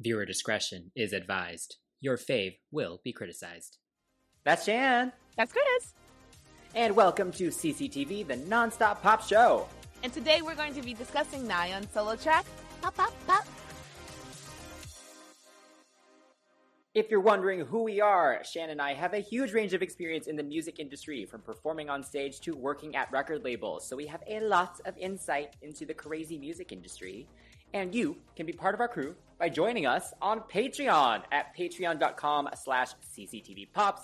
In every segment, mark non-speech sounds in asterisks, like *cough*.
Viewer discretion is advised. Your fave will be criticized. That's Shan. That's Chris. And welcome to CCTV, the nonstop pop show. And today we're going to be discussing Nayeon's solo track, Pop Pop Pop. If you're wondering who we are, Shan and I have a huge range of experience in the music industry, from performing on stage to working at record labels. So we have a lot of insight into the crazy music industry. And you can be part of our crew by joining us on Patreon at patreon.com slash cctvpops.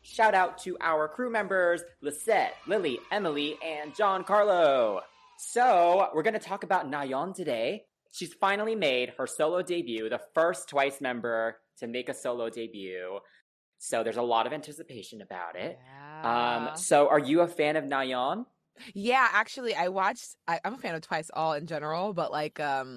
Shout out to our crew members, Lisette, Lily, Emily, and John Carlo. So we're going to talk about Nayeon today. She's finally made her solo debut, the first Twice member to make a solo debut. So there's a lot of anticipation about it. Yeah. Um, so are you a fan of Nayeon? Yeah, actually, I watched. I, I'm a fan of Twice all in general, but like, um,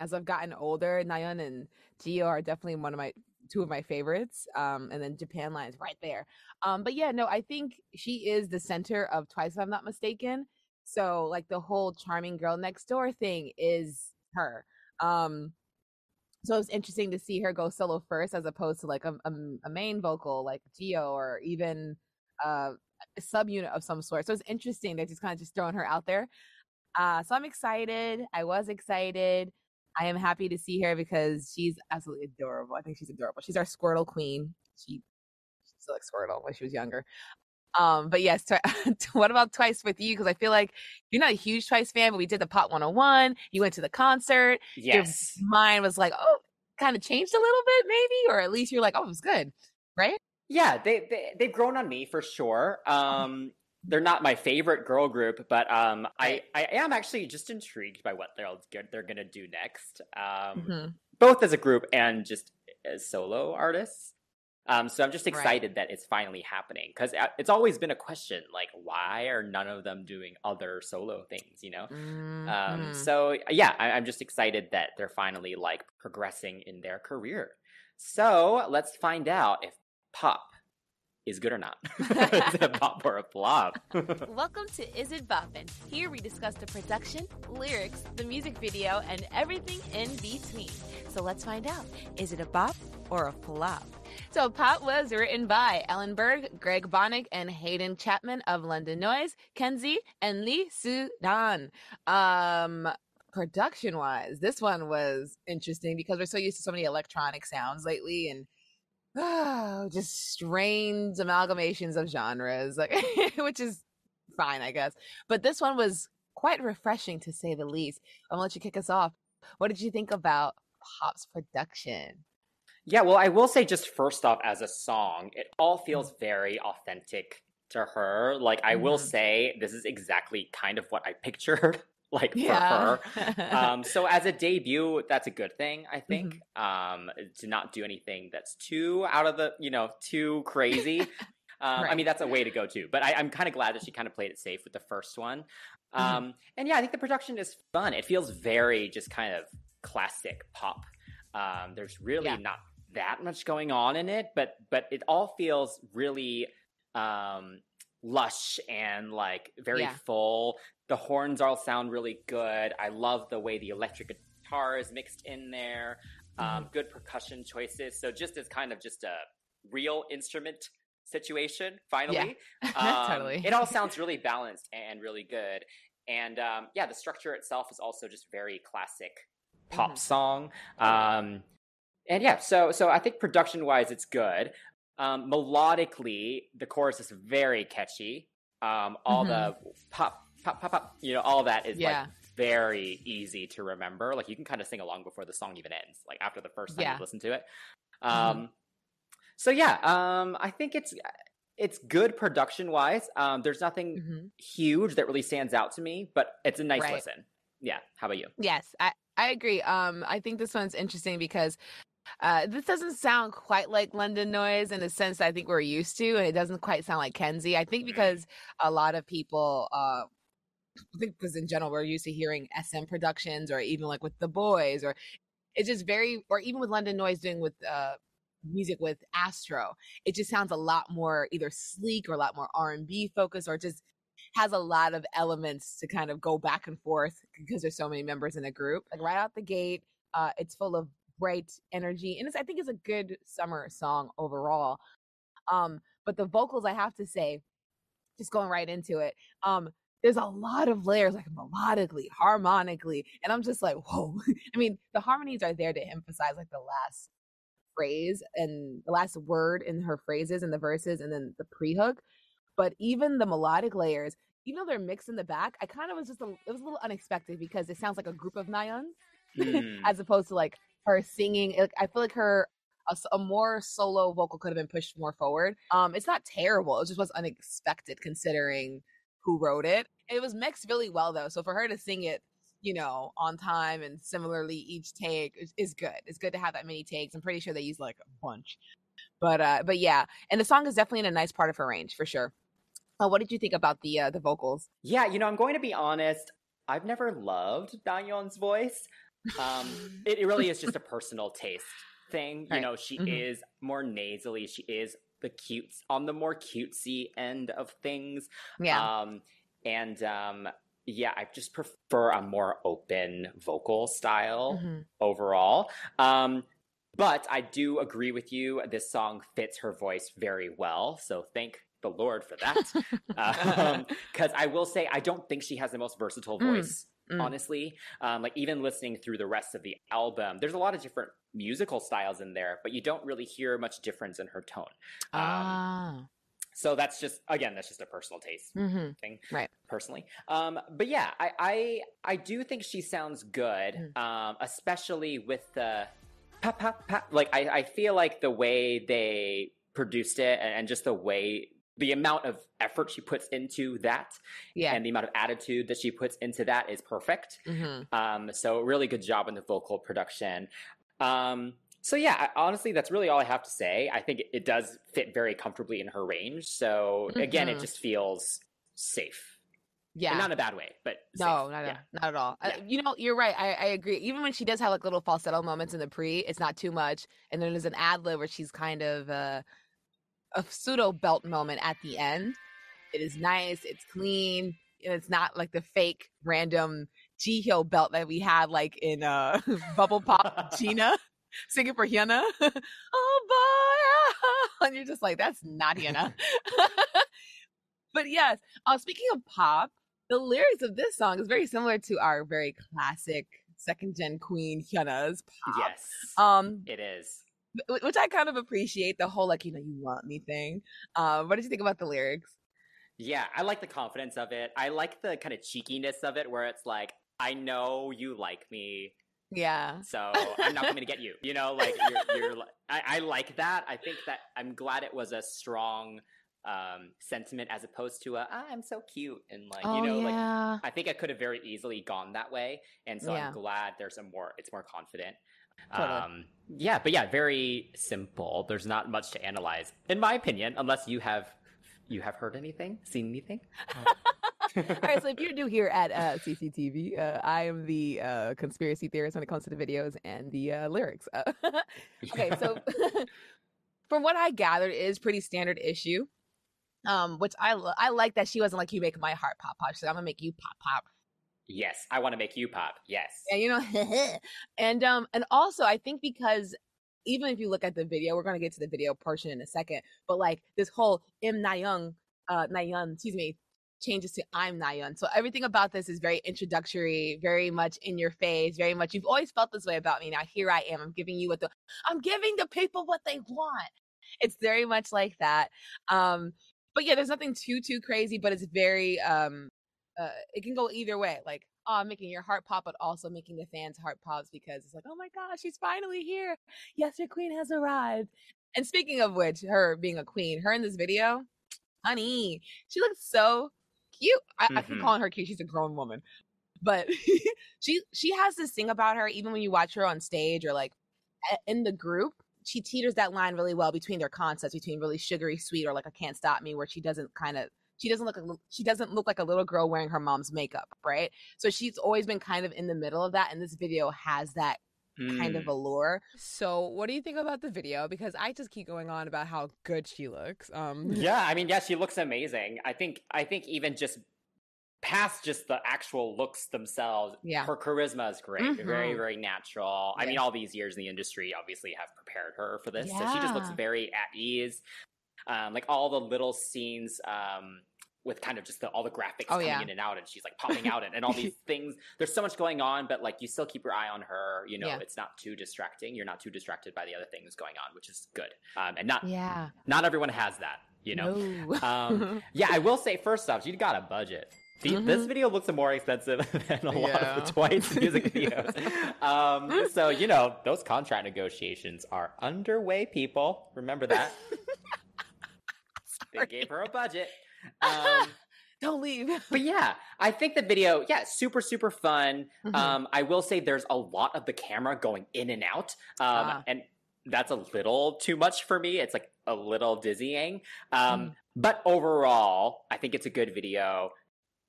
as I've gotten older, Nayeon and Jihyo are definitely one of my two of my favorites. Um, and then Japan Line is right there. Um, but yeah, no, I think she is the center of Twice, if I'm not mistaken. So like the whole charming girl next door thing is her. Um, so it's interesting to see her go solo first as opposed to like a, a, a main vocal like Jihyo or even uh, a subunit of some sort. So it's interesting. They're just kind of just throwing her out there. Uh, so I'm excited. I was excited. I am happy to see her because she's absolutely adorable. I think she's adorable. She's our Squirtle queen. She, she still like Squirtle when she was younger. Um, but yes, twi- *laughs* what about Twice with you? Because I feel like you're not a huge Twice fan, but we did the Pop 101. You went to the concert. Yes. Your mind was like, oh, kind of changed a little bit, maybe, or at least you're like, oh, it was good, right? Yeah, they, they they've grown on me for sure. *laughs* Um, they're not my favorite girl group, but um, I I am actually just intrigued by what they're they're gonna do next. Um, Mhm. both as a group and just as solo artists. Um, so I'm just Right. excited that it's finally happening because it's always been a question like why are none of them doing other solo things, you know? Um, Mhm. so yeah, I, I'm just excited that they're finally like progressing in their career. So let's find out if pop is good or not. *laughs* *laughs* is it a pop or a flop? *laughs* Welcome to Is It Boppin'? Here we discuss the production, lyrics, the music video, and everything in between. So let's find out. Is it a bop or a flop? So Pop was written by Ellen Berg, Greg Bonnick, and Hayden Chapman of London Noise, Kenzie, and Lee Soo-dan. Um, production wise, this one was interesting because we're so used to so many electronic sounds lately and oh, *sighs* just strange amalgamations of genres, like *laughs* which is fine, I guess. But this one was quite refreshing to say the least. I'm gonna let you kick us off. What did you think about Pop's production? yeah, well, I will say just first off, as a song, it all feels very authentic to her. Like, I will Mhm. say, this is exactly kind of what I pictured, *laughs* like for Yeah. her. um, *laughs* so as a debut, that's a good thing, I think. Mm-hmm. Um, to not do anything that's too out of the, you know, too crazy. *laughs* Um, I mean, that's a way to go too. But I, I'm kind of glad that she kind of played it safe with the first one. Mhm. Um, and yeah, I think the production is fun. It feels very just kind of classic pop. Um, there's really Yeah. not that much going on in it, but but it all feels really um, lush and like very Yeah. full. The horns all sound really good. I love the way the electric guitar is mixed in there. Mm-hmm. Um, good percussion choices. So just as kind of just a real instrument situation, finally. *laughs* Um, Totally. It all sounds really balanced and really good. And um, yeah, the structure itself is also just very classic pop Mhm. song. Um, and yeah, so so I think production wise, it's good. Um, melodically, the chorus is very catchy. Um, all the pop, pop, pop, pop, you know, all that is Mm-hmm. Yeah. like very easy to remember. Like you can kind of sing along before the song even ends, like after the first time Yeah. you listen to it. Mhm. Um, so yeah, um, I think it's it's good production wise. Um, there's nothing Mhm. huge that really stands out to me, but it's a nice Right. listen. Yeah. How about you? Yes, I, I agree. Um, I think this one's interesting because Uh, this doesn't sound quite like London Noise in a sense I think we're used to, and it doesn't quite sound like Kenzie. I think Mm. because a lot of people, uh, I think because in general we're used to hearing SM productions, or even like with the boys, or it's just very, or even with London Noise doing with uh, music with Astro, it just sounds a lot more either sleek or a lot more R and B focused, or just has a lot of elements to kind of go back and forth because there's so many members in a group. Like right out the gate, uh, it's full of bright energy, and it's, I think it's a good summer song overall. Um, but the vocals, I have to say, just going right into it, um, there's a lot of layers, like melodically, harmonically, and I'm just like, whoa. *laughs* I mean, the harmonies are there to emphasize like the last phrase and the last word in her phrases and the verses, and then the pre-hook. But even the melodic layers, even though they're mixed in the back, I kind of was just a, it was a little unexpected because it sounds like a group of Nayeons *laughs* Mm. as opposed to like her singing. Like, I feel like her a more solo vocal could have been pushed more forward. Um, it's not terrible. It just was unexpected considering who wrote it. It was mixed really well though. So for her to sing it, you know, on time and similarly each take is, is good. It's good to have that many takes. I'm pretty sure they used like a bunch. But uh, but yeah, and the song is definitely in a nice part of her range for sure. Uh, what did you think about the uh, the vocals? Yeah, you know, I'm going to be honest. I've never loved Dahyun's voice. Um, *laughs* it, it really is just a personal taste thing. You know, she Mhm. is more nasally. She is the cute on the more cutesy end of things. Yeah, Um, and um, yeah, I just prefer a more open vocal style Mhm. overall. Um, but I do agree with you. This song fits her voice very well. So thank the Lord for that. *laughs* Because I will say, I don't think she has the most versatile Mm, voice. mm. Honestly, um, like even listening through the rest of the album, there's a lot of different musical styles in there, but you don't really hear much difference in her tone. Um, ah, So that's just again, that's just a personal taste hmm thing, Right. Personally, um, but yeah, I, I I do think she sounds good, Mm. um, especially with the pop pop pop. Like I, I feel like the way they produced it and, and just the way the amount of effort she puts into that yeah. and the amount of attitude that she puts into that is perfect. hmm Um, so really good job in the vocal production. Um, so yeah, honestly, that's really all I have to say. I think it, does fit very comfortably in her range. So again, it Mhm. just feels safe. Yeah. And not in a bad way, but no, safe. not, yeah. at, not at all. Uh, you know, you're right. I, I agree. Even when she does have like little falsetto moments in the pre, it's not too much. And then there's an ad lib where she's kind of uh, a pseudo belt moment at the end. It is nice. It's clean. And it's not like the fake random G Hill belt that we had like in uh, *laughs* Bubble Pop *laughs* Gina singing for Hyuna. *laughs* oh boy. *laughs* And you're just like, that's not Hyuna. *laughs* but yes, uh, speaking of pop, the lyrics of this song is very similar to our very classic second gen queen Hyuna's pop. Yes, Um, it is. which I kind of appreciate the whole like you know you want me thing. Um, what did you think about the lyrics? Yeah, I like the confidence of it. I like the kind of cheekiness of it, where it's like, I know you like me, Yeah, so I'm not coming to get you. You know, like you're, you're I, I like that. I think that I'm glad it was a strong um, sentiment as opposed to a ah, I'm so cute and like oh you know like yeah, I think I could have very easily gone that way, and so Yeah. I'm glad there's a more it's more confident. Totally. Um, yeah, but yeah, very simple. There's not much to analyze, in my opinion, unless you have you have heard anything, seen anything. *laughs* *laughs* All right, so if you're new here at uh, CCTV, uh, I am the uh, conspiracy theorist when it comes to the videos and the uh, lyrics. Uh, *laughs* okay, so *laughs* from what I gathered, it is pretty standard issue. Um, which I lo- I like that she wasn't like you make my heart pop pop. She's like, I'm gonna make you pop pop. yes, I want to make you pop. Yes. and you know and um and also i think because even if you look at the video we're going to get to the video portion in a second but like this whole M Nayoung, uh nayeon excuse me changes to i'm nayeon so everything about this is very introductory very much in your face very much you've always felt this way about me now here i am i'm giving you what the i'm giving the people what they want it's very much like that um but yeah there's nothing too too crazy but it's very um uh, it can go either way. Like, oh, I'm making your heart pop, but also making the fans' heart pops because it's like, oh my gosh, she's finally here. Yes, your queen has arrived. And speaking of which, her being a queen, her in this video, honey, she looks so cute. I, I keep Mhm. calling her cute. She's a grown woman, but *laughs* she she has this thing about her. Even when you watch her on stage or like in the group, she teeters that line really well between their concepts, between really sugary sweet or like a can't stop me, where she doesn't kind of she doesn't look she doesn't look like a little girl wearing her mom's makeup, right? So she's always been kind of in the middle of that, and this video has that mm. kind of mm. allure. So, what do you think about the video? Because I just keep going on about how good she looks. Um, *laughs* yeah, I mean, yeah, she looks amazing. I think, I think even just past just the actual looks themselves, yeah. her charisma is great. Mm-hmm. Very, very natural. I mean, all these years in the industry obviously have prepared her for this. Yeah. So she just looks very at ease. Um, like all the little scenes um, with kind of just the, all the graphics oh, coming yeah. in and out and she's like popping out and, and all these *laughs* things there's so much going on but like you still keep your eye on her you know yeah. it's not too distracting you're not too distracted by the other things going on which is good um, and not yeah not everyone has that you know no. um, *laughs* yeah i will say first off you got a budget the, mm-hmm. This video looks more expensive *laughs* than a lot yeah. of the Twice music videos. um, so, you know, those contract negotiations are underway, people. Remember that. they gave her a budget. Um, *laughs* Don't leave. *laughs* but yeah, I think the video, yeah, super, super fun. Mm-hmm. Um, I will say there's a lot of the camera going in and out. Um, ah. and that's a little too much for me. It's like a little dizzying. Um, mm. but overall, I think it's a good video.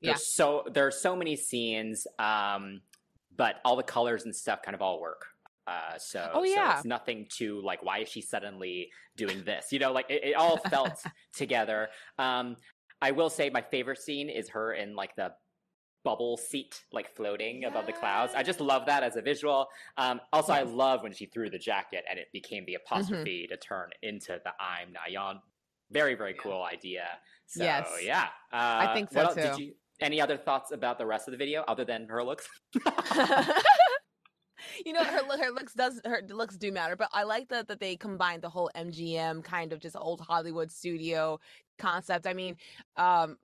There's yeah. so there are so many scenes, um, but all the colors and stuff kind of all work. Uh, so, oh, yeah. so it's nothing to like, why is she suddenly doing this? You know, like it, it all felt *laughs* together. Um, I will say my favorite scene is her in like the bubble seat, like floating yes. above the clouds. I just love that as a visual. Um, also, yes. I love when she threw the jacket and it became the mm-hmm. apostrophe mm-hmm. to turn into the I'm Nayeon. Very, very yeah. cool idea. So, yes. yeah. Uh, I think so too. Did you, any other thoughts about the rest of the video other than her looks? *laughs* *laughs* you know her her looks does her looks do matter but i like that that they combined the whole mgm kind of just old hollywood studio concept i mean um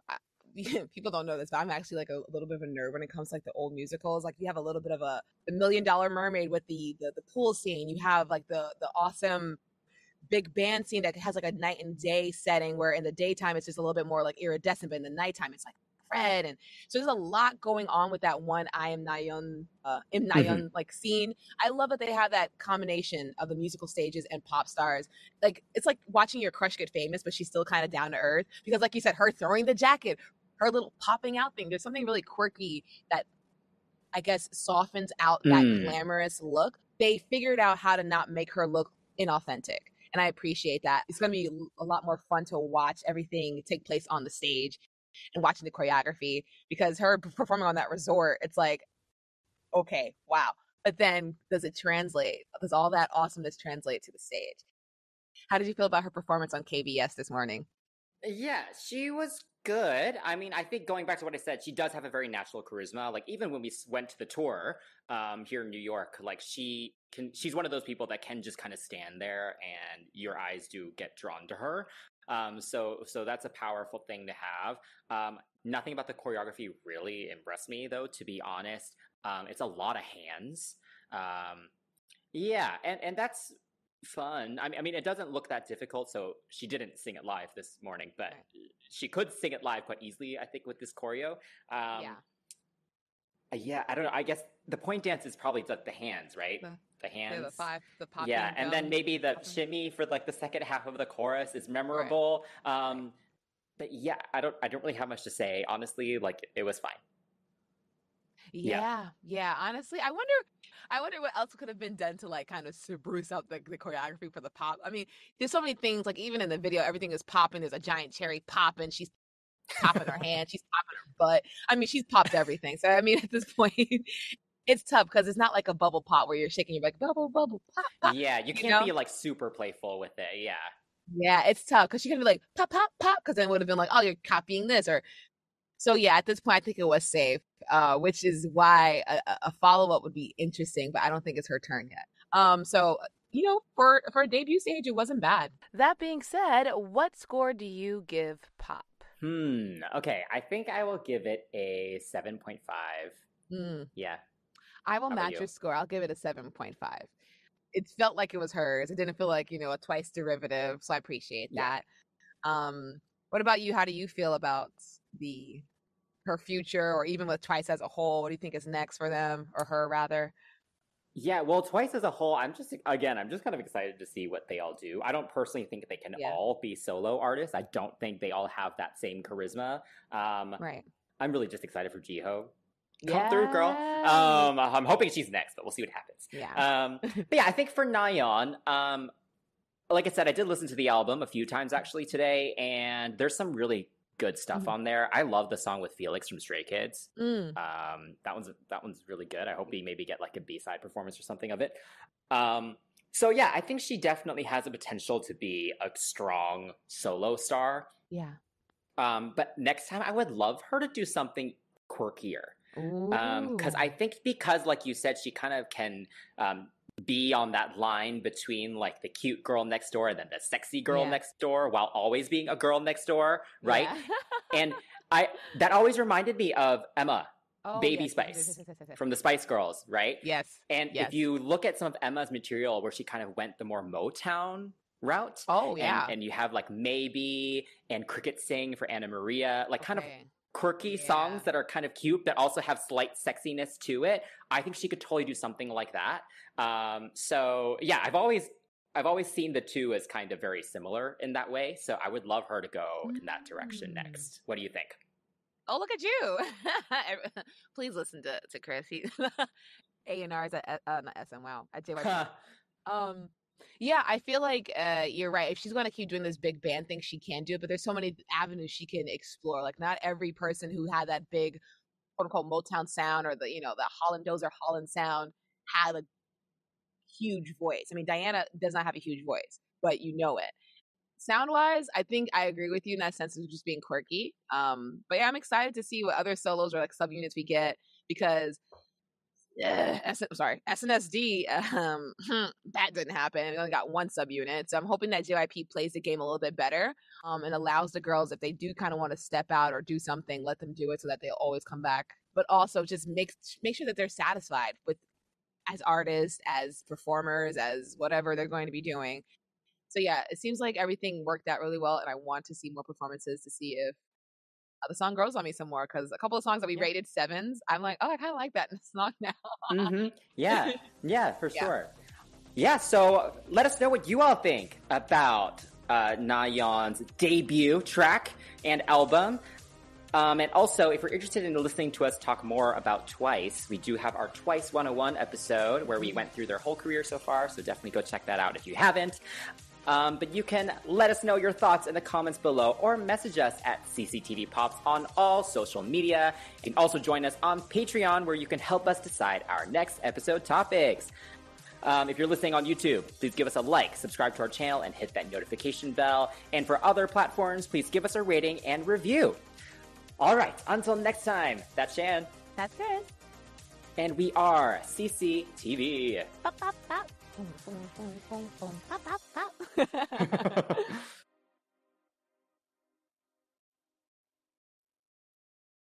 *laughs* people don't know this, but I'm actually like a, a, little bit of a nerd when it comes to like the old musicals. Like you have a little bit of a the Million Dollar Mermaid with the, the the pool scene. You have like the the awesome big band scene that has like a night and day setting where in the daytime it's just a little bit more like iridescent, but in the nighttime it's like Fred. And so there's a lot going on with that one I am Nayeon, uh, Im Nayeon mm-hmm. like scene. I love that they have that combination of the musical stages and pop stars. Like it's like watching your crush get famous, but she's still kind of down to earth because, like you said, her throwing the jacket, her little popping out thing. There's something really quirky that I guess softens out that mm. glamorous look. They figured out how to not make her look inauthentic. And I appreciate that. It's going to be a lot more fun to watch everything take place on the stage and watching the choreography because her performing on that resort, it's like, okay, wow. But then does it translate? Does all that awesomeness translate to the stage? How did you feel about her performance on KBS this morning? Yeah, she was good. I mean, I think going back to what I said, she does have a very natural charisma. Like even when we went to the tour um, here in New York, like she can, she's one of those people that can just kind of stand there, and your eyes do get drawn to her. Um, so so that's a powerful thing to have. Um, nothing about the choreography really impressed me though, to be honest. Um, it's a lot of hands. Um, yeah, and and that's fun. I mean, I mean, it doesn't look that difficult. So she didn't sing it live this morning, but right. she could sing it live quite easily. I think with this choreo. Um, yeah. Yeah, I don't know. I guess the point dance is probably like the hands, right? The, hands. Yeah, the five, the pop. Yeah, and then maybe the popping. shimmy for like the second half of the chorus is memorable. Right. Um, but yeah, I don't, I don't really have much to say. Honestly, like it was fine. Yeah, yeah, yeah. Honestly, I wonder, I wonder what else could have been done to like kind of spruce up the, the choreography for the pop. I mean, there's so many things. Like even in the video, everything is popping. There's a giant cherry popping. She's popping her hand. She's popping her butt. I mean, she's popped everything. So I mean, *laughs* at this point, it's tough because it's not like a bubble pop where you're shaking. You're like bubble, bubble, pop, pop. Yeah, you can't you know? be like super playful with it. Yeah. Yeah, it's tough because you can be like pop, pop, pop, because then it would have been like, oh, you're copying this, or so. Yeah, at this point, I think it was safe, uh, which is why a, a follow up would be interesting, but I don't think it's her turn yet. Um, so you know, for for a debut stage, it wasn't bad. That being said, what score do you give Pop? Hmm. Okay, I think I will give it a seven point five. Hmm. Yeah, I will match you? your score. I'll give it a 7.5. It felt like it was hers. It didn't feel like, you know, a twice derivative. So I appreciate yeah. that. Um, what about you? How do you feel about the her future or even with twice as a whole? What do you think is next for them or her rather? Yeah, well, Twice as a whole, I'm just again, I'm just kind of excited to see what they all do. I don't personally think they can Yeah. all be solo artists. I don't think they all have that same charisma. Um, Right. I'm really just excited for Jihyo. Come through, girl. Um, I'm hoping she's next, but we'll see what happens. yeah. Um, *laughs* but yeah, I think for Nayeon, um, like I said, I did listen to the album a few times actually today, and there's some really good stuff Mhm. on there. I love the song with Felix from Stray Kids. Mm. Um, that one's that one's really good. I hope we maybe get like a B side performance or something of it. Um, so yeah, I think she definitely has the potential to be a strong solo star. Yeah. Um, but next time, I would love her to do something quirkier because Ooh. I think because like you said, she kind of can um, be on that line between like the cute girl next door and then the sexy girl Yeah. next door, while always being a girl next door, right? Yeah. and *laughs* I that always reminded me of Emma Oh, Baby yes, Spice yes, yes, from the Spice Girls, right? Yes. And if you look at some of Emma's material where she kind of went the more Motown route, Oh yeah. and you have like Maybe and Cricket Sing for Anamaria, like kind of quirky Yeah. songs that are kind of cute that also have slight sexiness to it. I think she could totally do something like that. Um, so yeah, I've always I've always seen the two as kind of very similar in that way. So I would love her to go in that direction Mm. next. What do you think? Oh, look at you! *laughs* Please listen to to Chris. He *laughs* A and R's at uh, not SM. Wow, at JYP. Um, yeah, I feel like uh, you're right. If she's going to keep doing this big band thing, she can do it. But there's so many avenues she can explore. Like not every person who had that big, quote unquote, Motown sound or the you know the Holland Dozier Holland sound had a huge voice. I mean, Diana does not have a huge voice, but you know it. Sound wise, I think I agree with you in that sense of just being quirky. Um, but yeah, I'm excited to see what other solos or like subunits we get because uh, S- sorry, SNSD, um, *laughs* that didn't happen. We only got one subunit. So I'm hoping that JYP plays the game a little bit better um, and allows the girls, if they do kind of want to step out or do something, let them do it so that they'll always come back. But also just make make sure that they're satisfied with as artists, as performers, as whatever they're going to be doing. So yeah, it seems like everything worked out really well, and I want to see more performances to see if the song grows on me some more. Because a couple of songs that we Yeah. rated sevens, I'm like, oh, I kind of like that *laughs* song now. mm-hmm. Yeah, *laughs* yeah, for Yeah. sure. Yeah, so let us know what you all think about uh, Nayeon's debut track and album. Um, and also, if you're interested in listening to us talk more about Twice, we do have our Twice 101 episode where we went through their whole career so far, so definitely go check that out if you haven't. Um, but you can let us know your thoughts in the comments below or message us at CCTV Pops on all social media. You can also join us on Patreon where you can help us decide our next episode topics. Um, if you're listening on YouTube, please give us a like, subscribe to our channel, and hit that notification bell. And for other platforms, please give us a rating and review. All right, until next time, that's Shan, That's Chris. and we are CCTV. Bop, bop, bop. 嘣嘣嘣嘣嘣啪啪啪。哈哈哈哈哈